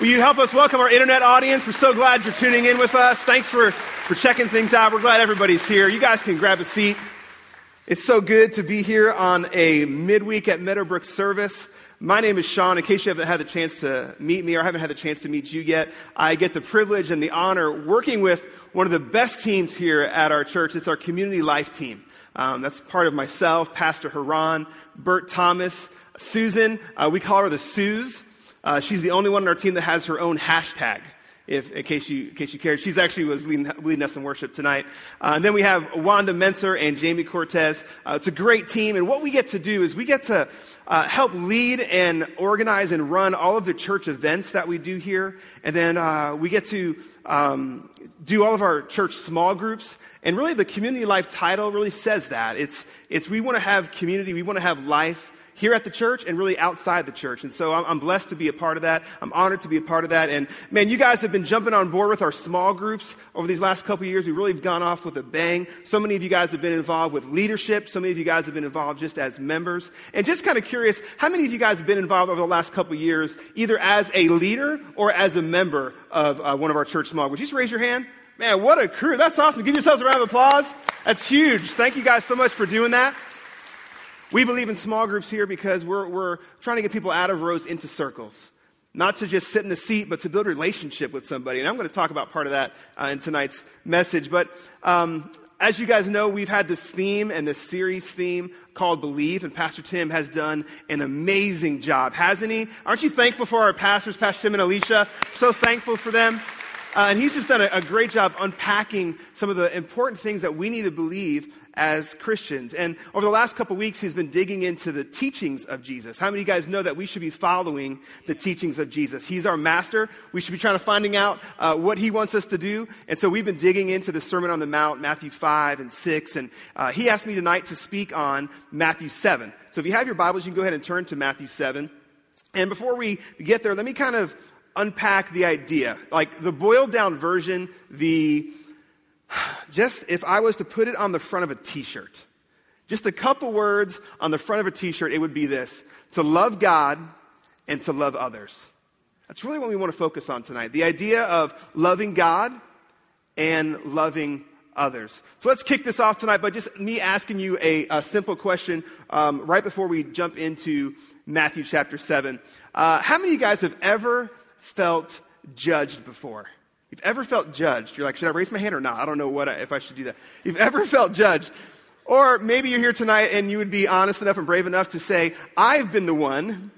Will you help us welcome our internet audience? We're so glad you're tuning in with us. Thanks for, for checking things out. We're glad everybody's here. You guys can grab a seat. It's so good to be here on a midweek at Meadowbrook service. My name is Sean. In case you haven't had the chance to meet me or haven't had the chance to meet you yet, I get the privilege and the honor working with one of the best teams here at our church. It's our community life team. Um, that's part of myself, Pastor Haran, Bert Thomas, Susan. Uh, we call her the Suze. Uh, she's the only one on our team that has her own hashtag. If, in case you, in case you cared, she's actually was leading, leading us in worship tonight. Uh, and then we have Wanda Menser and Jamie Cortez. Uh, it's a great team, and what we get to do is we get to uh, help lead and organize and run all of the church events that we do here, and then uh, we get to um, do all of our church small groups. And really, the community life title really says that it's it's we want to have community, we want to have life here at the church and really outside the church. And so I'm, I'm, blessed to be a part of that. I'm honored to be a part of that. And man, you guys have been jumping on board with our small groups over these last couple years. We really have gone off with a bang. So many of you guys have been involved with leadership. So many of you guys have been involved just as members. And just kind of curious, how many of you guys have been involved over the last couple years, either as a leader or as a member of uh, one of our church small groups? Just raise your hand. Man, what a crew. That's awesome. Give yourselves a round of applause. That's huge. Thank you guys so much for doing that. We believe in small groups here because we're, we're trying to get people out of rows into circles. Not to just sit in the seat, but to build a relationship with somebody. And I'm going to talk about part of that uh, in tonight's message. But um, as you guys know, we've had this theme and this series theme called Believe, and Pastor Tim has done an amazing job, hasn't he? Aren't you thankful for our pastors, Pastor Tim and Alicia? So thankful for them. Uh, and he's just done a, a great job unpacking some of the important things that we need to believe as Christians. And over the last couple weeks, he's been digging into the teachings of Jesus. How many of you guys know that we should be following the teachings of Jesus? He's our master. We should be trying to finding out uh, what he wants us to do. And so we've been digging into the Sermon on the Mount, Matthew 5 and 6. And uh, he asked me tonight to speak on Matthew 7. So if you have your Bibles, you can go ahead and turn to Matthew 7. And before we get there, let me kind of unpack the idea. Like the boiled down version, the just if I was to put it on the front of a t shirt, just a couple words on the front of a t shirt, it would be this to love God and to love others. That's really what we want to focus on tonight the idea of loving God and loving others. So let's kick this off tonight by just me asking you a, a simple question um, right before we jump into Matthew chapter 7. Uh, how many of you guys have ever felt judged before? You've ever felt judged? You're like, should I raise my hand or not? I don't know what I, if I should do that. You've ever felt judged? Or maybe you're here tonight and you would be honest enough and brave enough to say, I've been the one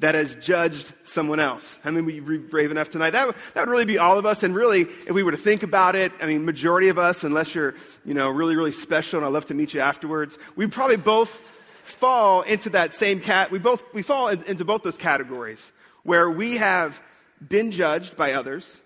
that has judged someone else. How many would be brave enough tonight? That, that would really be all of us. And really, if we were to think about it, I mean, majority of us, unless you're, you know, really, really special and I'd love to meet you afterwards, we probably both fall into that same cat. We both, we fall in, into both those categories where we have been judged by others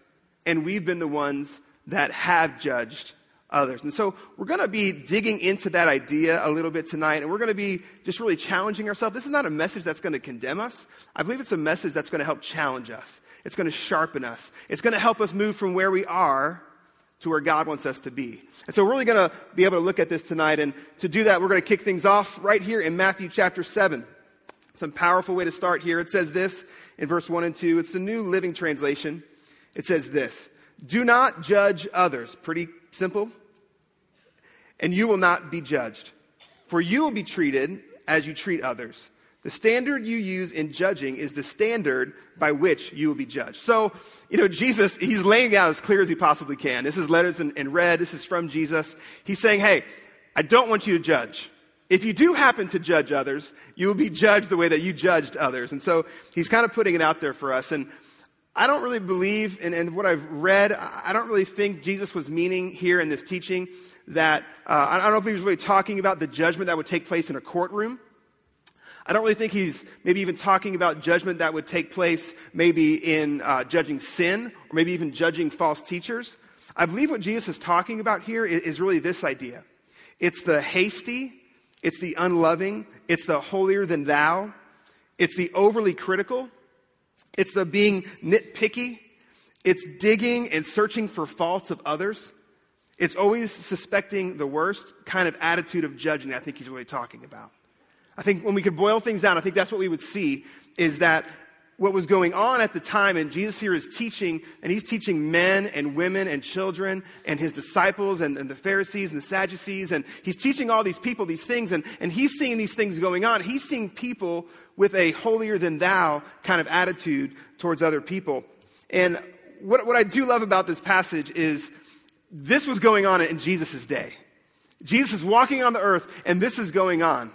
and we've been the ones that have judged others. And so we're going to be digging into that idea a little bit tonight, and we're going to be just really challenging ourselves. This is not a message that's going to condemn us. I believe it's a message that's going to help challenge us. It's going to sharpen us. It's going to help us move from where we are to where God wants us to be. And so we're really going to be able to look at this tonight. And to do that, we're going to kick things off right here in Matthew chapter 7. Some powerful way to start here. It says this in verse 1 and 2. It's the New Living Translation. It says this Do not judge others. Pretty simple. And you will not be judged. For you will be treated as you treat others. The standard you use in judging is the standard by which you will be judged. So, you know, Jesus, he's laying out as clear as he possibly can. This is letters in, in red. This is from Jesus. He's saying, hey, I don't want you to judge. If you do happen to judge others, you will be judged the way that you judged others. And so he's kind of putting it out there for us. And I don't really believe, and, and what I've read, I don't really think Jesus was meaning here in this teaching that, uh, I don't know if he was really talking about the judgment that would take place in a courtroom. I don't really think he's maybe even talking about judgment that would take place maybe in uh, judging sin or maybe even judging false teachers. I believe what Jesus is talking about here is, is really this idea it's the hasty, it's the unloving, it's the holier than thou, it's the overly critical, it's the being nitpicky. It's digging and searching for faults of others. It's always suspecting the worst kind of attitude of judging I think he's really talking about. I think when we could boil things down, I think that's what we would see is that what was going on at the time, and Jesus here is teaching, and he's teaching men and women and children and his disciples and, and, the Pharisees and the Sadducees, and he's teaching all these people these things, and, and he's seeing these things going on. He's seeing people with a holier than thou kind of attitude towards other people. And what, what I do love about this passage is this was going on in Jesus' day. Jesus is walking on the earth, and this is going on.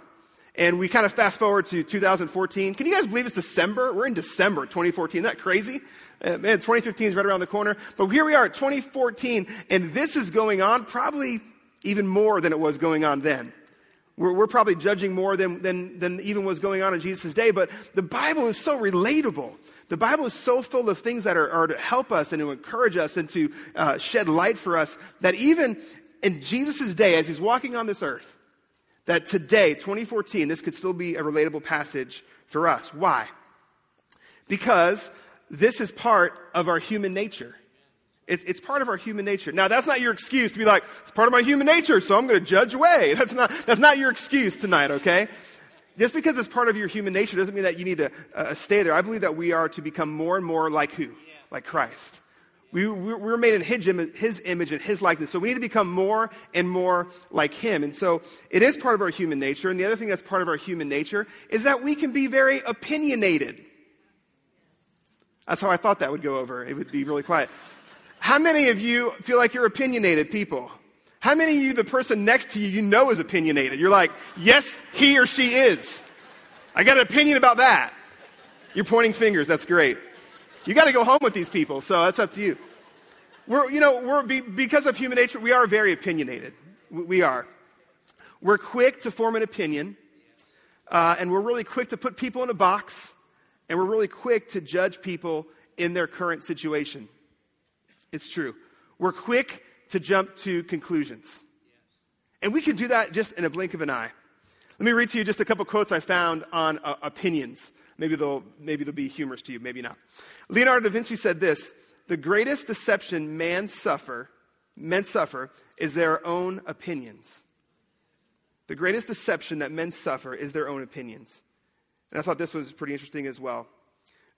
And we kind of fast forward to 2014. Can you guys believe it's December? We're in December 2014. Isn't that crazy? Uh, man, 2015 is right around the corner. But here we are at 2014, and this is going on probably even more than it was going on then. We're, we're probably judging more than, than, than even was going on in Jesus' day, but the Bible is so relatable. The Bible is so full of things that are, are to help us and to encourage us and to uh, shed light for us that even in Jesus' day, as he's walking on this earth, that today, 2014, this could still be a relatable passage for us. Why? Because this is part of our human nature. It's, it's, part of our human nature. Now, that's not your excuse to be like, it's part of my human nature, so I'm going to judge away. That's not, that's not your excuse tonight, okay? Just because it's part of your human nature doesn't mean that you need to uh, stay there. I believe that we are to become more and more like who? Like Christ. We, we were made in his his image and his likeness. So we need to become more and more like him. And so it is part of our human nature. And the other thing that's part of our human nature is that we can be very opinionated. That's how I thought that would go over. It would be really quiet. How many of you feel like you're opinionated people? How many of you, the person next to you, you know is opinionated? You're like, yes, he or she is. I got an opinion about that. You're pointing fingers. That's great. You got to go home with these people, so that's up to you. We're, you know, we're, because of human nature, we are very opinionated. We are. We're quick to form an opinion, uh, and we're really quick to put people in a box, and we're really quick to judge people in their current situation. It's true. We're quick to jump to conclusions. And we can do that just in a blink of an eye. Let me read to you just a couple quotes I found on uh, opinions. Maybe they'll, maybe they'll be humorous to you, maybe not. Leonardo da Vinci said this The greatest deception man suffer, men suffer is their own opinions. The greatest deception that men suffer is their own opinions. And I thought this was pretty interesting as well.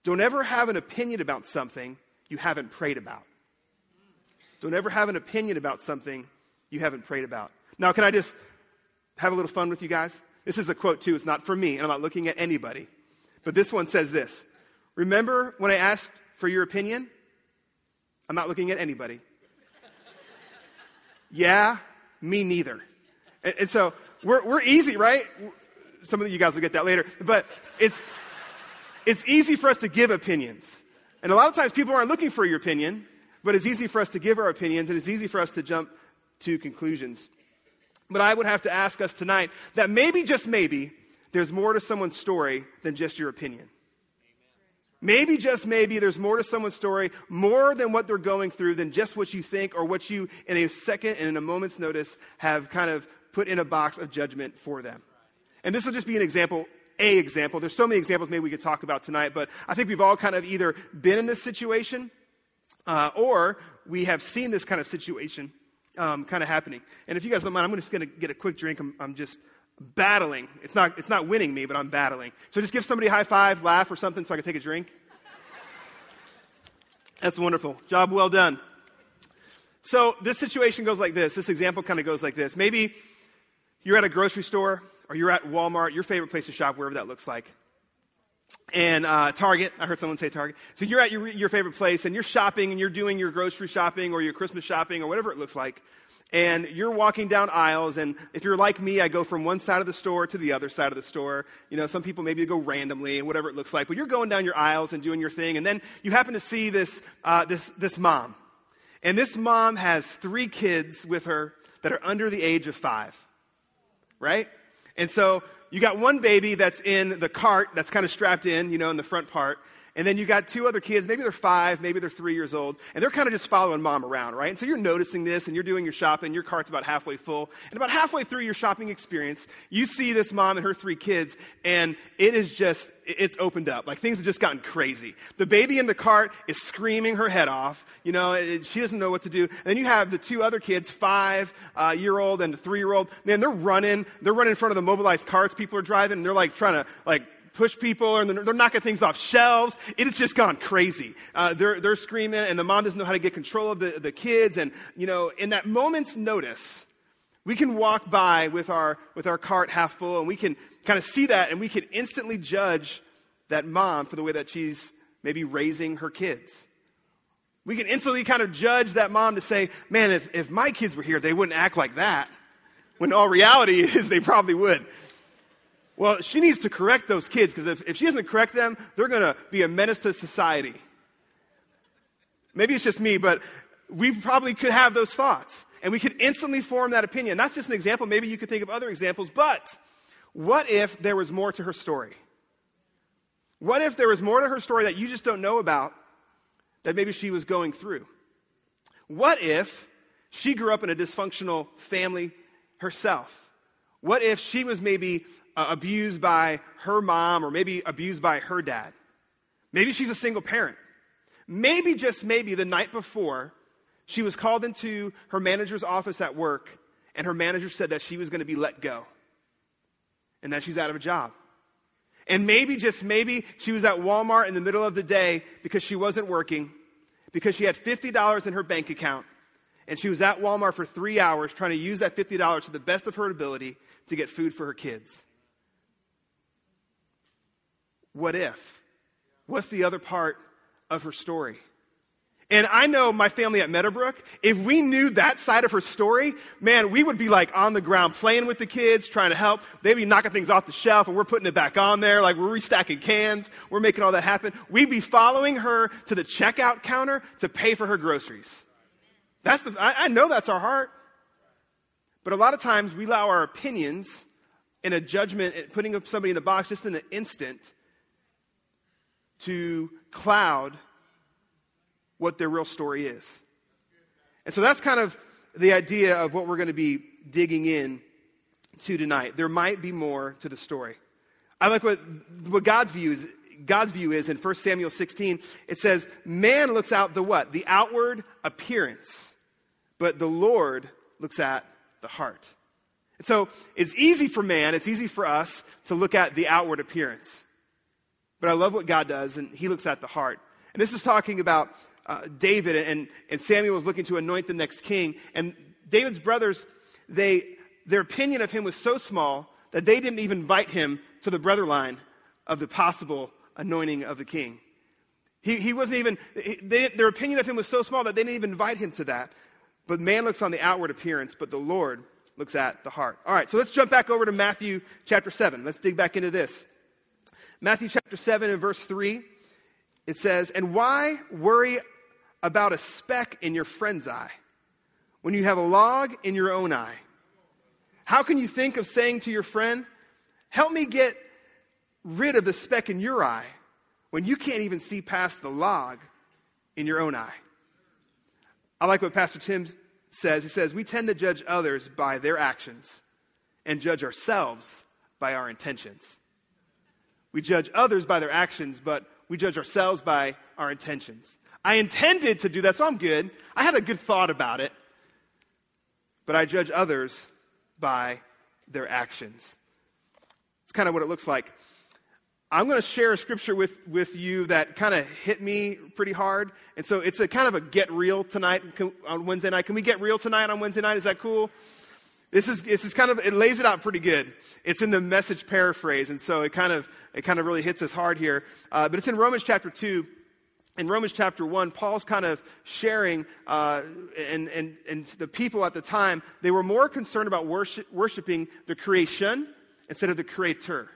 Don't ever have an opinion about something you haven't prayed about. Don't ever have an opinion about something you haven't prayed about. Now, can I just have a little fun with you guys? This is a quote, too. It's not for me, and I'm not looking at anybody. But this one says this Remember when I asked for your opinion? I'm not looking at anybody. yeah, me neither. And, and, so we're, we're easy, right? Some of you guys will get that later. But it's, it's easy for us to give opinions. And a lot of times people aren't looking for your opinion, but it's easy for us to give our opinions and it's easy for us to jump to conclusions. But I would have to ask us tonight that maybe, just maybe, there's more to someone's story than just your opinion. Maybe, just maybe, there's more to someone's story, more than what they're going through, than just what you think or what you, in a second and in a moment's notice, have kind of put in a box of judgment for them. And this will just be an example, a example. There's so many examples maybe we could talk about tonight, but I think we've all kind of either been in this situation uh, or we have seen this kind of situation um, kind of happening. And if you guys don't mind, I'm just going to get a quick drink. I'm, I'm just battling. It's not, it's not winning me, but I'm battling. So just give somebody a high five, laugh, or something so I can take a drink. That's wonderful. Job well done. So this situation goes like this. This example kind of goes like this. Maybe you're at a grocery store or you're at Walmart, your favorite place to shop, wherever that looks like. And uh, Target, I heard someone say Target. So you're at your, your favorite place and you're shopping and you're doing your grocery shopping or your Christmas shopping or whatever it looks like. And you're walking down aisles and if you're like me i go from one side of the store to the other side of the store. You know some people maybe go randomly and whatever it looks like but you're going down your aisles and doing your thing and then you happen to see this uh, this this mom. And this mom has three kids with her that are under the age of five. Right and so you got one baby that's in the cart that's kind of strapped in you know in the front part and then you got two other kids, maybe they're five, maybe they're three years old, and they're kind of just following mom around, right? And so you're noticing this and you're doing your shopping, your cart's about halfway full. And about halfway through your shopping experience, you see this mom and her three kids, and it is just, it's opened up. Like things have just gotten crazy. The baby in the cart is screaming her head off. You know, it, she doesn't know what to do. And then you have the two other kids, five uh, year old and the three year old. Man, they're running. They're running in front of the mobilized carts people are driving, and they're like trying to like push people and they're, they're knocking things off shelves. It has just gone crazy. Uh, they're, they're screaming and the mom doesn't know how to get control of the, the kids. And, you know, in that moment's notice, we can walk by with our, with our cart half full and we can kind of see that and we can instantly judge that mom for the way that she's maybe raising her kids. We can instantly kind of judge that mom to say, man, if, if my kids were here, they wouldn't act like that. When all reality is they probably would. Well, she needs to correct those kids because if, if she doesn't correct them, they're going to be a menace to society. Maybe it's just me, but we probably could have those thoughts and we could instantly form that opinion. That's just an example. Maybe you could think of other examples, but what if there was more to her story? What if there was more to her story that you just don't know about that maybe she was going through? What if she grew up in a dysfunctional family herself? What if she was maybe uh, abused by her mom or maybe abused by her dad? Maybe she's a single parent. Maybe, just maybe, the night before, she was called into her manager's office at work, and her manager said that she was going to be let go and that she's out of a job. And maybe, just maybe, she was at Walmart in the middle of the day because she wasn't working, because she had $50 in her bank account, and she was at Walmart for three hours trying to use that $50 to the best of her ability to get food for her kids. What if? What's the other part of her story? And I know my family at Meadowbrook, if we knew that side of her story, man, we would be like on the ground playing with the kids, trying to help. They'd be knocking things off the shelf and we're putting it back on there, like we're restacking cans, we're making all that happen. We'd be following her to the checkout counter to pay for her groceries. That's the, I, I know that's our heart. But a lot of times we allow our opinions and a judgment, putting somebody in a box just in an instant to cloud what their real story is. And so that's kind of the idea of what we're going to be digging in to tonight. There might be more to the story. I like what, what God's view is. God's view is in 1 Samuel 16, it says, Man looks out the what? The outward appearance, but the Lord looks at the heart. And so it's easy for man, it's easy for us to look at the outward appearance. But I love what God does, and He looks at the heart. And this is talking about uh, David, and, and Samuel was looking to anoint the next king. And David's brothers, they, their opinion of him was so small that they didn't even invite him to the brother line of the possible anointing of the king. He, he wasn't even, they, their opinion of him was so small that they didn't even invite him to that. But man looks on the outward appearance, but the Lord looks at the heart. All right, so let's jump back over to Matthew chapter 7. Let's dig back into this. Matthew chapter 7 and verse 3, it says, And why worry about a speck in your friend's eye when you have a log in your own eye? How can you think of saying to your friend, Help me get rid of the speck in your eye when you can't even see past the log in your own eye? I like what Pastor Tim says. He says, We tend to judge others by their actions and judge ourselves by our intentions. We judge others by their actions, but we judge ourselves by our intentions. I intended to do that, so I'm good. I had a good thought about it. But I judge others by their actions. It's kind of what it looks like. I'm going to share a scripture with, with you that kind of hit me pretty hard. And so it's a kind of a get real tonight on Wednesday night. Can we get real tonight on Wednesday night? Is that cool? This is, this is kind of, it lays it out pretty good. It's in the message paraphrase. And so it kind of, it kind of really hits us hard here. Uh, but it's in Romans chapter 2 in Romans chapter 1, Paul's kind of sharing, uh, and, and, and the people at the time, they were more concerned about worship, worshiping the creation instead of the creator.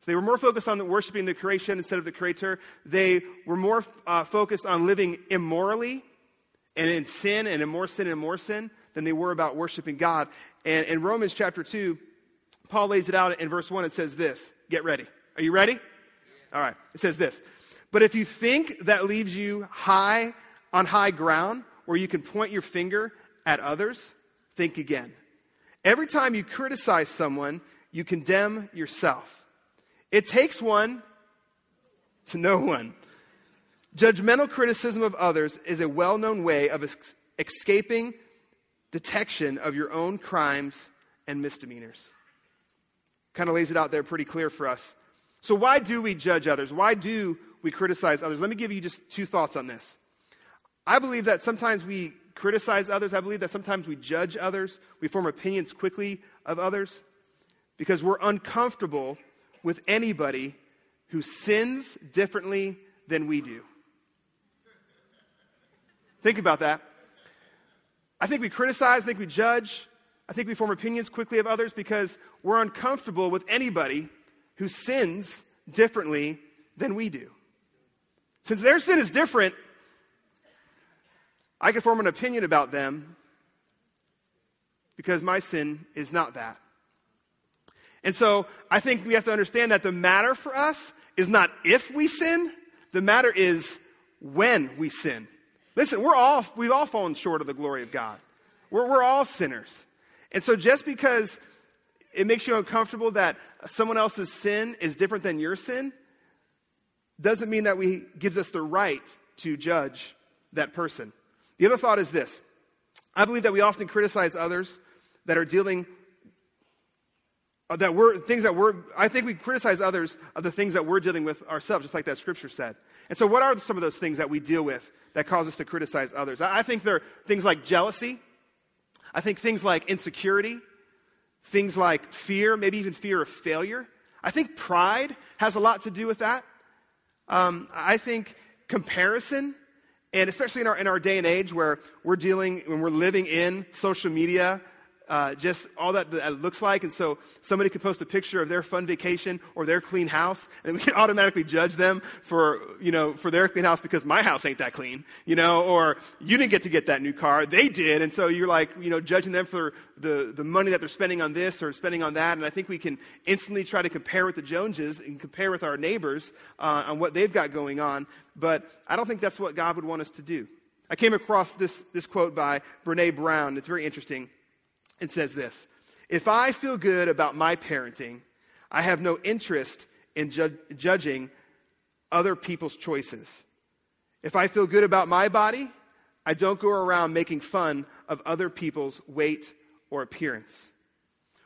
So they were more focused on worshiping the creation instead of the creator. They were more uh, focused on living immorally and in sin and in more sin and more sin than they were about worshiping God. And in Romans chapter 2, Paul lays it out in verse 1. It says this Get ready. Are you ready? All right. It says this but if you think that leaves you high on high ground where you can point your finger at others, think again. Every time you criticize someone, you condemn yourself. It takes one to know one. Judgmental criticism of others is a well known way of es- escaping detection of your own crimes and misdemeanors. Kind of lays it out there pretty clear for us. So, why do we judge others? Why do we criticize others? Let me give you just two thoughts on this. I believe that sometimes we criticize others. I believe that sometimes we judge others. We form opinions quickly of others because we're uncomfortable with anybody who sins differently than we do. Think about that. I think we criticize, I think we judge, I think we form opinions quickly of others because we're uncomfortable with anybody who sins differently than we do. Since their sin is different, I can form an opinion about them because my sin is not that. And so I think we have to understand that the matter for us is not if we sin, the matter is when we sin. Listen, we're all, we've all fallen short of the glory of God. We're, we're all sinners. And so just because it makes you uncomfortable that someone else's sin is different than your sin doesn't mean that we gives us the right to judge that person. The other thought is this. I believe that we often criticize others that are dealing uh, that we're things that we're i think we criticize others of the things that we're dealing with ourselves just like that scripture said and so what are some of those things that we deal with that cause us to criticize others? I, think there are things like jealousy. I think things like insecurity. Things like fear maybe even fear of failure. I think pride has a lot to do with that. Um, i think comparison and especially in our, in our day and age where we're dealing when we're living in social media uh, just all that, that looks like. And so somebody could post a picture of their fun vacation or their clean house, and we can automatically judge them for, you know, for their clean house because my house ain't that clean, you know, or you didn't get to get that new car, they did. And so you're like, you know, judging them for the, the money that they're spending on this or spending on that. And I think we can instantly try to compare with the Joneses and compare with our neighbors uh, on what they've got going on. But I don't think that's what God would want us to do. I came across this, this quote by Brene Brown. It's very interesting. It says this If I feel good about my parenting, I have no interest in ju- judging other people's choices. If I feel good about my body, I don't go around making fun of other people's weight or appearance.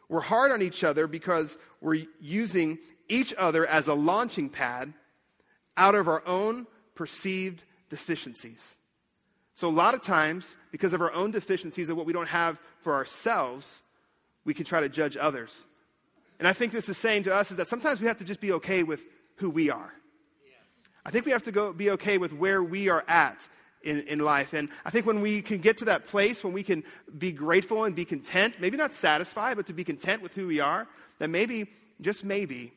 We're hard on each other because we're using each other as a launching pad out of our own perceived deficiencies. So, a lot of times, because of our own deficiencies of what we don't have for ourselves, we can try to judge others. And I think this is saying to us is that sometimes we have to just be okay with who we are. I think we have to go be okay with where we are at in, in life. And I think when we can get to that place, when we can be grateful and be content, maybe not satisfied, but to be content with who we are, then maybe, just maybe,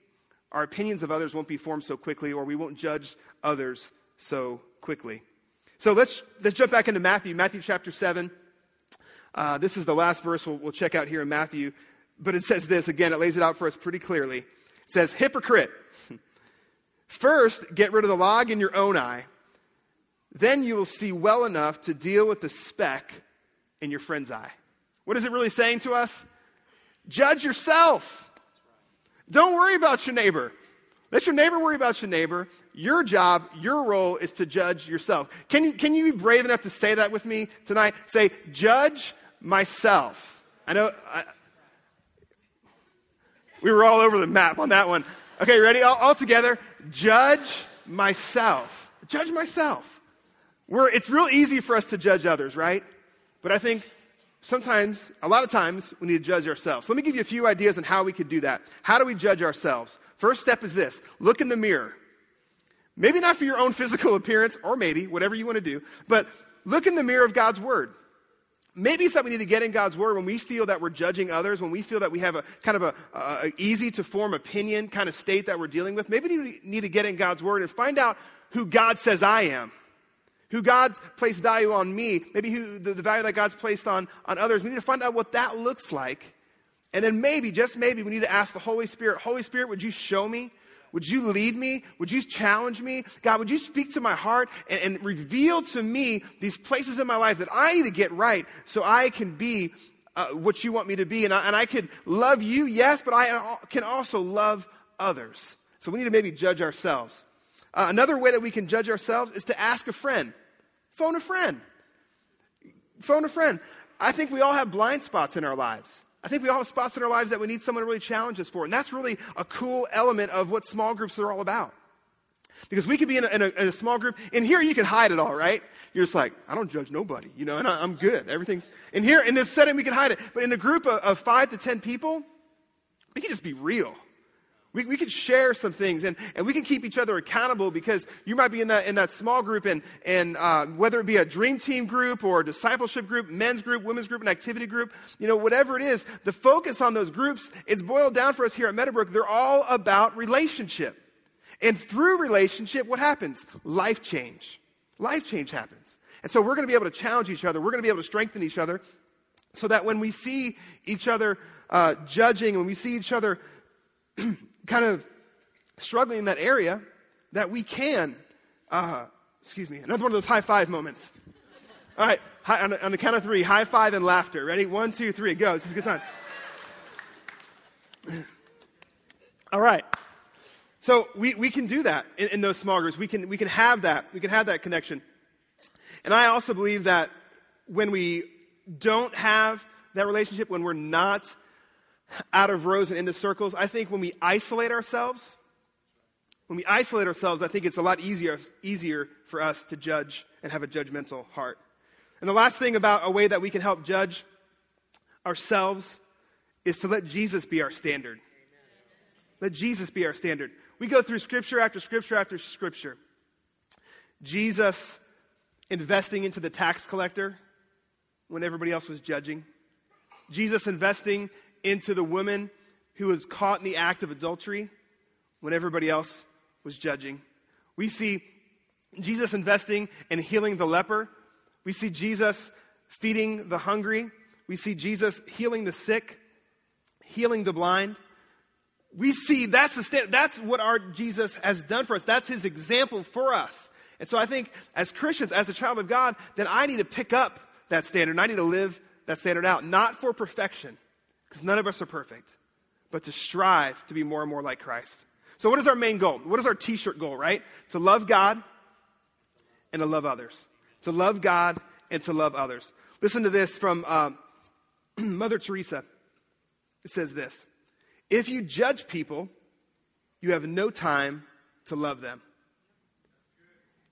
our opinions of others won't be formed so quickly or we won't judge others so quickly. So let's, let's jump back into Matthew, Matthew chapter 7. Uh, this is the last verse we'll, we'll check out here in Matthew. But it says this again, it lays it out for us pretty clearly. It says, Hypocrite, first get rid of the log in your own eye, then you will see well enough to deal with the speck in your friend's eye. What is it really saying to us? Judge yourself. Don't worry about your neighbor. Let your neighbor worry about your neighbor. Your job, your role is to judge yourself. Can you, can you be brave enough to say that with me tonight? Say, judge myself. I know I, we were all over the map on that one. Okay, ready? All, all together. Judge myself. Judge myself. We're, it's real easy for us to judge others, right? But I think sometimes, a lot of times, we need to judge ourselves. So let me give you a few ideas on how we could do that. How do we judge ourselves? First step is this look in the mirror. Maybe not for your own physical appearance, or maybe, whatever you want to do, but look in the mirror of God's Word. Maybe it's that we need to get in God's Word when we feel that we're judging others, when we feel that we have a kind of a, a easy to form opinion kind of state that we're dealing with. Maybe we need to get in God's Word and find out who God says I am who God's placed value on me, maybe who the, the, value that God's placed on, on others. We need to find out what that looks like. And then maybe, just maybe, we need to ask the Holy Spirit, Holy Spirit, would you show me? Would you lead me? Would you challenge me? God, would you speak to my heart and, and reveal to me these places in my life that I need to get right so I can be uh, what you want me to be? And I, and I could love you, yes, but I can also love others. So we need to maybe judge ourselves. Uh, another way that we can judge ourselves is to ask a friend. Phone a friend. Phone a friend. I think we all have blind spots in our lives. I think we all have spots in our lives that we need someone to really challenge us for. And that's really a cool element of what small groups are all about. Because we could be in a, in, a, in a, small group. In here, you can hide it all, right? You're just like, I don't judge nobody, you know, and I, am good. Everything's in here. In this setting, we can hide it. But in a group of, of five to ten people, we can just be real. We, we can share some things and, and we can keep each other accountable because you might be in that, in that small group and, and uh, whether it be a dream team group or discipleship group, men's group, women's group, an activity group, you know, whatever it is, the focus on those groups is boiled down for us here at Meadowbrook. They're all about relationship. And through relationship, what happens? Life change. Life change happens. And so we're going to be able to challenge each other. We're going to be able to strengthen each other so that when we see each other uh, judging, when we see each other kind of struggling in that area, that we can, uh, excuse me, another one of those high five moments. All right, high, on, the, on the count of three, high five and laughter. Ready? One, two, three, go. This is a good time. All right. So we, we can do that in, in those small groups. We can, we can have that. We can have that connection. And I also believe that when we don't have that relationship, when we're not out of rows and into circles, I think when we isolate ourselves, when we isolate ourselves, I think it's a lot easier, easier for us to judge and have a judgmental heart. And the last thing about a way that we can help judge ourselves is to let Jesus be our standard. Let Jesus be our standard. We go through scripture after scripture after scripture. Jesus investing into the tax collector when everybody else was judging. Jesus investing into the woman who was caught in the act of adultery when everybody else was judging. We see Jesus investing and healing the leper. We see Jesus feeding the hungry. We see Jesus healing the sick, healing the blind. We see that's the stand, that's what our Jesus has done for us. That's his example for us. And so I think as Christians, as a child of God, then I need to pick up that standard and I need to live that standard out, not for perfection, because none of us are perfect, but to strive to be more and more like Christ. So, what is our main goal? What is our t shirt goal, right? To love God and to love others. To love God and to love others. Listen to this from uh, Mother Teresa. It says this If you judge people, you have no time to love them.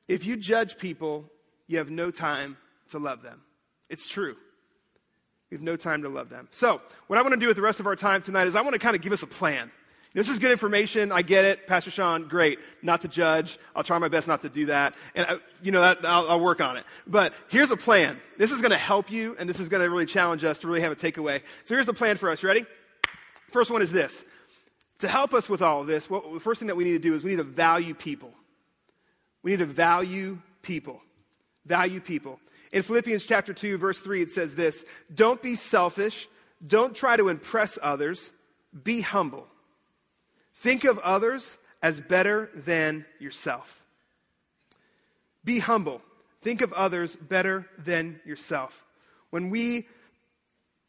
If you judge people, you have no time to love them. It's true. We have no time to love them. So, what I want to do with the rest of our time tonight is I want to kind of give us a plan. This is good information. I get it. Pastor Sean, great. Not to judge. I'll try my best not to do that. And, I, uh, you know, that, I'll, I'll, work on it. But here's a plan. This is going to help you, and this is going to really challenge us to really have a takeaway. So here's the plan for us. Ready? First one is this. To help us with all of this, what, the first thing that we need to do is we need to value people. We need to value people. Value people. In Philippians chapter 2, verse 3, it says this Don't be selfish. Don't try to impress others. Be humble. Think of others as better than yourself. Be humble. Think of others better than yourself. When we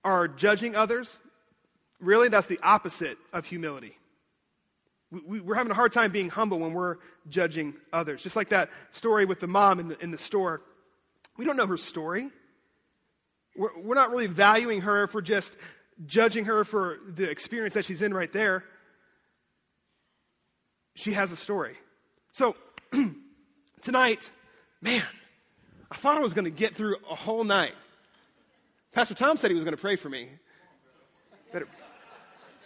are judging others, really that's the opposite of humility. We, are having a hard time being humble when we're judging others. Just like that story with the mom in the, in the store we don't know her story. We're, we're not really valuing her for just judging her for the experience that she's in right there. She has a story. So, tonight, man, I thought I was going to get through a whole night. Pastor Tom said he was going to pray for me. Better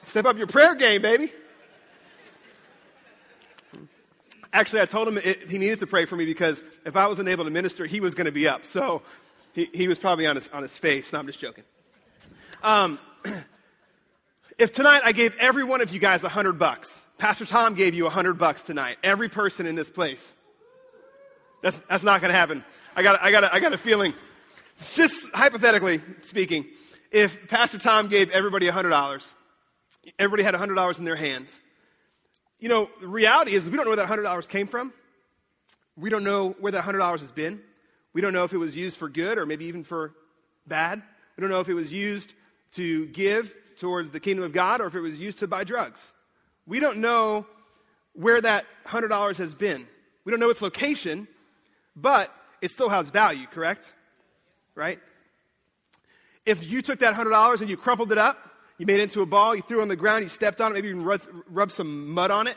step up your prayer game, baby. Actually, I told him it, he needed to pray for me because if I wasn't able to minister, he was going to be up. So he, he was probably on his, on his face. No, I'm just joking. Um, if tonight I gave every one of you guys a hundred bucks, Pastor Tom gave you a hundred bucks tonight, every person in this place, that's, that's not going to happen. I got, I, got I got a feeling, just hypothetically speaking, if Pastor Tom gave everybody a hundred dollars, everybody had a hundred dollars in their hands, you know, the reality is we don't know where that $100 came from. We don't know where that $100 has been. We don't know if it was used for good or maybe even for bad. We don't know if it was used to give towards the kingdom of God or if it was used to buy drugs. We don't know where that $100 has been. We don't know its location, but it still has value, correct? Right? If you took that $100 and you crumpled it up You made it into a ball, you threw it on the ground, you stepped on it, maybe even rubbed, rubbed some mud on it.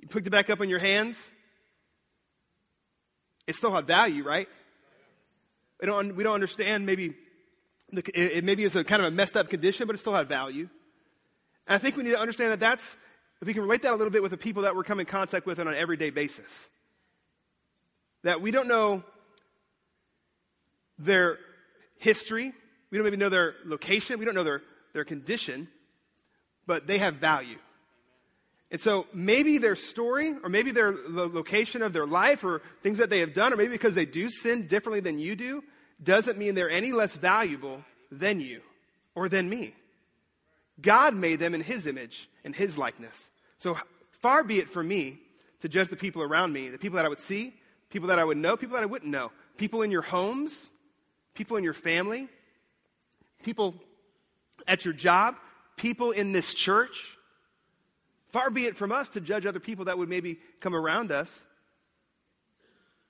You picked it back up in your hands. It still had value, right? We don't, we don't understand maybe it maybe is a kind of a messed up condition, but it still had value. And I think we need to understand that that's, if we can relate that a little bit with the people that we're coming in contact with on an everyday basis. That we don't know their history, we don't maybe know their location, we don't know their, their condition, but they have value. And so maybe their story, or maybe their the location of their life, or things that they have done, or maybe because they do sin differently than you do, doesn't mean they're any less valuable than you or than me. God made them in His image and His likeness. So far be it from me to judge the people around me, the people that I would see, people that I would know, people that I wouldn't know, people in your homes, people in your family, people at your job, people in this church. Far be it from us to judge other people that would maybe come around us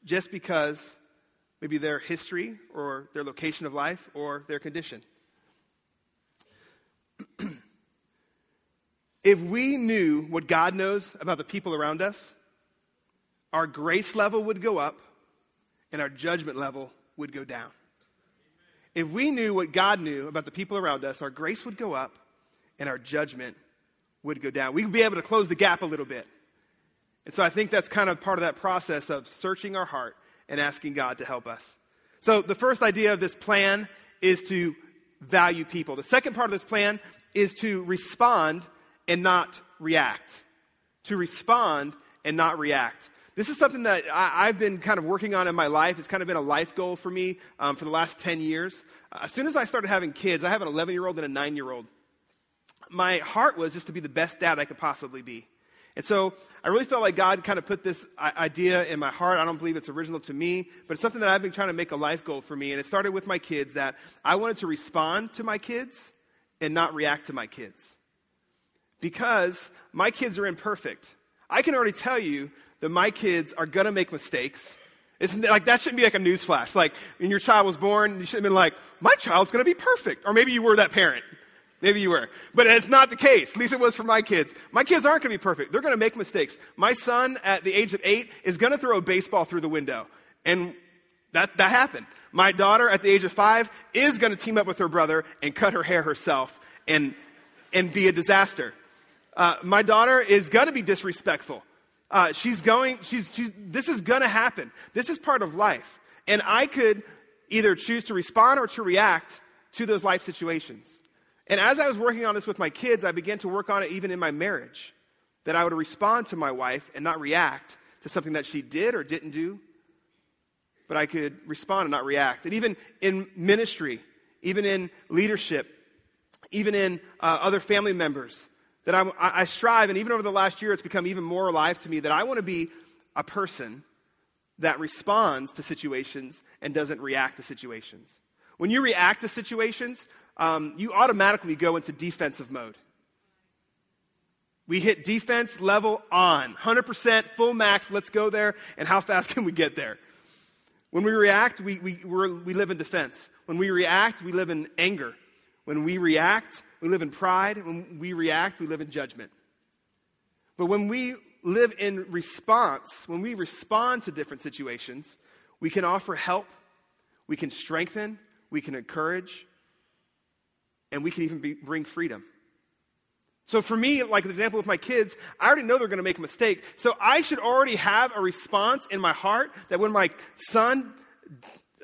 just because maybe their history or their location of life or their condition. if we knew what God knows about the people around us, our grace level would go up and our judgment level would go down. If we knew what God knew about the people around us, our grace would go up and our judgment would go down. We would be able to close the gap a little bit. And so I think that's kind of part of that process of searching our heart and asking God to help us. So, the first idea of this plan is to value people. The second part of this plan is to respond and not react. To respond and not react. This is something that I, have been kind of working on in my life. It's kind of been a life goal for me um, for the last 10 years. Uh, as soon as I started having kids, I have an 11 year old and a 9 year old. My heart was just to be the best dad I could possibly be. And so I really felt like God kind of put this idea in my heart. I don't believe it's original to me, but it's something that I've been trying to make a life goal for me. And it started with my kids that I wanted to respond to my kids and not react to my kids. Because my kids are imperfect. I can already tell you that my kids are going to make mistakes. It's like that shouldn't be like a news flash. Like when your child was born, you shouldn't have been like, my child's going to be perfect. Or maybe you were that parent. Maybe you were. But it's not the case. At least it was for my kids. My kids aren't going to be perfect. They're going to make mistakes. My son, at the age of eight, is going to throw a baseball through the window. And that, that happened. My daughter, at the age of five, is going to team up with her brother and cut her hair herself and, and be a disaster. Uh, my daughter is going to be disrespectful. Uh, she's going, she's, she's, this is going to happen. This is part of life. And I could either choose to respond or to react to those life situations. And as I was working on this with my kids, I began to work on it even in my marriage. That I would respond to my wife and not react to something that she did or didn't do, but I could respond and not react. And even in ministry, even in leadership, even in uh, other family members, that I, I strive, and even over the last year, it's become even more alive to me that I want to be a person that responds to situations and doesn't react to situations. When you react to situations, um, you automatically go into defensive mode. We hit defense level on, 100% full max, let's go there, and how fast can we get there? When we react, we, we, we live in defense. When we react, we live in anger. When we react, we live in pride. When we react, we live in judgment. But when we live in response, when we respond to different situations, we can offer help, we can strengthen, we can encourage, and we can even be, bring freedom. So for me, like the example with my kids, I already know they're going to make a mistake. So I should already have a response in my heart that when my son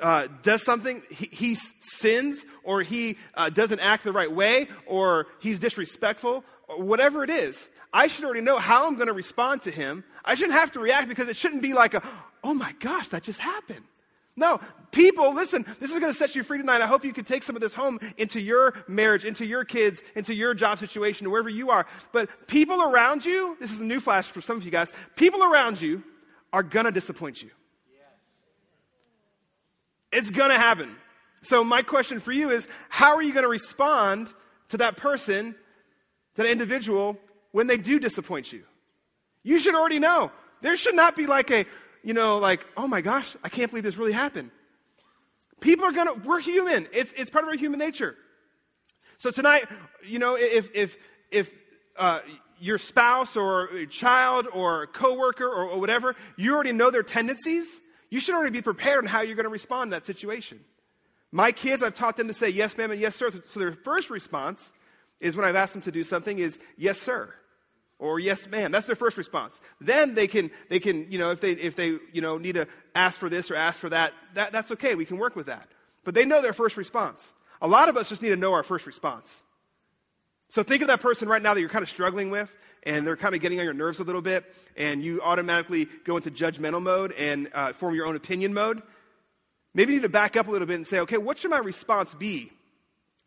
uh, does something, he, he, sins, or he uh, doesn't act the right way, or he's disrespectful, or whatever it is, I should already know how I'm going to respond to him. I shouldn't have to react because it shouldn't be like a, oh my gosh, that just happened. No, people, listen, this is going to set you free tonight. I hope you can take some of this home into your marriage, into your kids, into your job situation, wherever you are. But people around you, this is a new flash for some of you guys, people around you are going to disappoint you. It's going to happen. So, my question for you is how are you going to respond to that person, to that individual, when they do disappoint you? You should already know. There should not be like a, you know, like, oh my gosh, I can't believe this really happened. People are gonna, we're human. It's, it's part of our human nature. So tonight, you know, if, if, if uh, your spouse or child or coworker or, or whatever, you already know their tendencies, you should already be prepared on how you're going to respond to that situation. My kids, I've taught them to say yes, ma'am, and yes, sir. So their first response is when I've asked them to do something is yes, sir, or yes, ma'am. That's their first response. Then they can, they can, you know, if they, if they, you know, need to ask for this or ask for that, that, that's okay. We can work with that. But they know their first response. A lot of us just need to know our first response. So think of that person right now that you're kind of struggling with, and they're kind of getting on your nerves a little bit, and you automatically go into judgmental mode and uh, form your own opinion mode. Maybe you need to back up a little bit and say, okay, what should my response be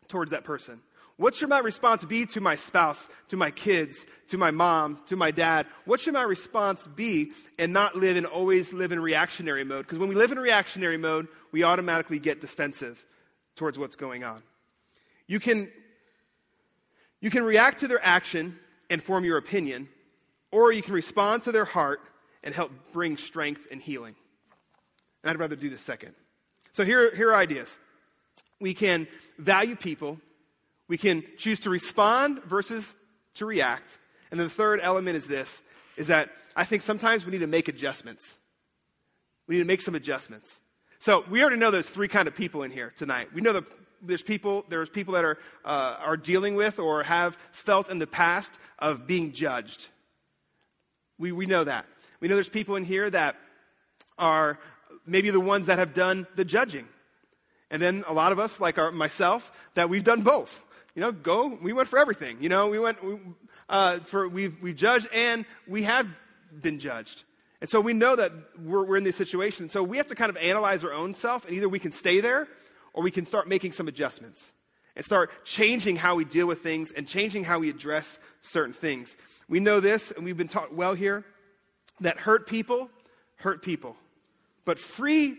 towards that person? What should my response be to my spouse, to my kids, to my mom, to my dad? What should my response be and not live and always live in reactionary mode? Because when we live in reactionary mode, we automatically get defensive towards what's going on. You can, you can react to their action and form your opinion, or you can respond to their heart and help bring strength and healing. And I'd rather do the second. So here, here are ideas. We can value people, we can choose to respond versus to react. And the third element is this is that I think sometimes we need to make adjustments. We need to make some adjustments. So we already know there's three kind of people in here tonight. We know that there's people, there's people that are, uh, are dealing with or have felt in the past of being judged. We, we know that. We know there's people in here that are maybe the ones that have done the judging. And then a lot of us, like our, myself, that we've done both. You know, go, we went for everything. You know, we went, we, uh, for, we've, we've judged and we have been judged. And so we know that we're, we're in this situation. So we have to kind of analyze our own self, and either we can stay there or we can start making some adjustments and start changing how we deal with things and changing how we address certain things. We know this, and we've been taught well here, that hurt people hurt people, but free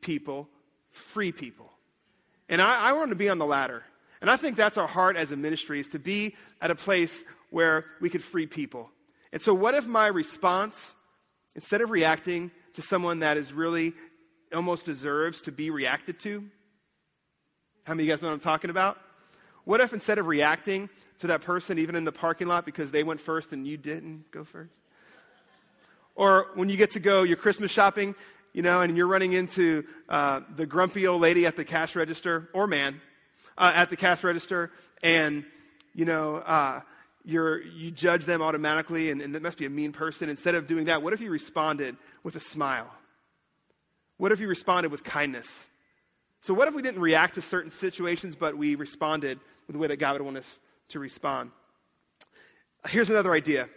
people free people. And I, I want to be on the latter. And I think that's our heart as a ministry is to be at a place where we could free people. And so, what if my response Instead of reacting to someone that is really almost deserves to be reacted to, how many of you guys know what I'm talking about? What if instead of reacting to that person, even in the parking lot, because they went first and you didn't go first? Or when you get to go your Christmas shopping, you know, and you're running into uh, the grumpy old lady at the cash register, or man, uh, at the cash register, and, you know, uh, you're, you judge them automatically and, and that must be a mean person. Instead of doing that, what if you responded with a smile? What if you responded with kindness? So, what if we didn't react to certain situations, but we responded with the way that God would want us to respond? Here's another idea.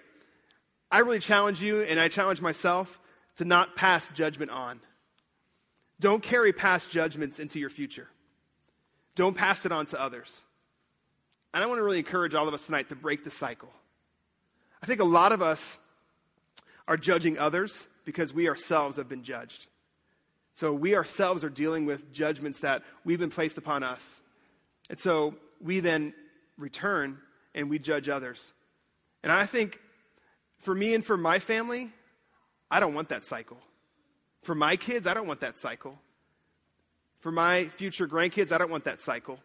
I really challenge you, and I challenge myself, to not pass judgment on. Don't carry past judgments into your future. Don't pass it on to others. And I want to really encourage all of us tonight to break the cycle. I think a lot of us are judging others because we ourselves have been judged. So we ourselves are dealing with judgments that we've been placed upon us. And so we then return and we judge others. And I think for me and for my family, I don't want that cycle. For my kids, I don't want that cycle. For my future grandkids, I don't want that cycle.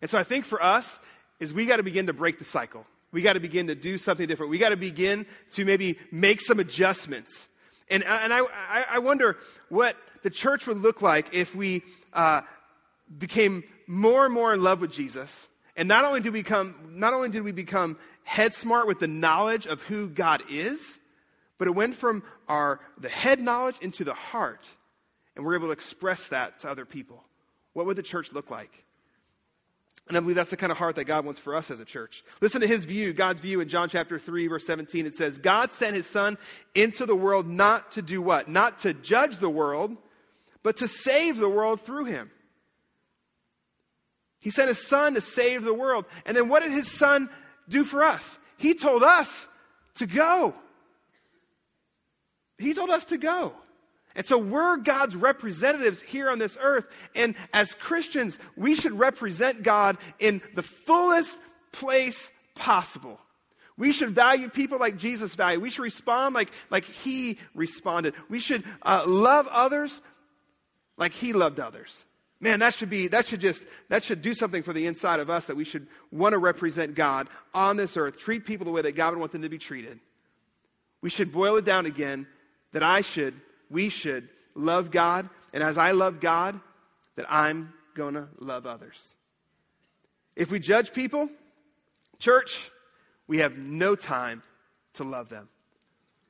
And so I think for us, is we got to begin to break the cycle. We got to begin to do something different. We got to begin to maybe make some adjustments. And, and I, I wonder what the church would look like if we uh, became more and more in love with Jesus. And not only did we become, not only did we become head smart with the knowledge of who God is, but it went from our the head knowledge into the heart, and we're able to express that to other people. What would the church look like? And I believe that's the kind of heart that God wants for us as a church. Listen to his view, God's view in John chapter 3, verse 17. It says, God sent his son into the world not to do what? Not to judge the world, but to save the world through him. He sent his son to save the world. And then what did his son do for us? He told us to go. He told us to go. And so we're God's representatives here on this earth. And as Christians, we should represent God in the fullest place possible. We should value people like Jesus valued. We should respond like, like he responded. We should uh, love others like he loved others. Man, that should be, that should just, that should do something for the inside of us that we should want to represent God on this earth, treat people the way that God would want them to be treated. We should boil it down again that I should, we should love God, and as I love God, that I'm going to love others. If we judge people, church, we have no time to love them.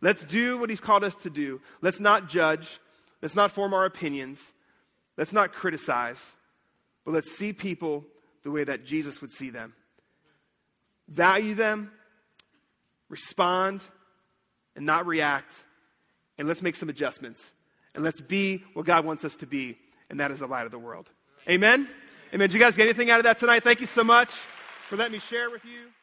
Let's do what He's called us to do. Let's not judge. Let's not form our opinions. Let's not criticize, but let's see people the way that Jesus would see them. Value them, respond, and not react. And let's make some adjustments. And let's be what God wants us to be, and that is the light of the world. Amen? Amen. Did you guys get anything out of that tonight? Thank you so much for letting me share with you.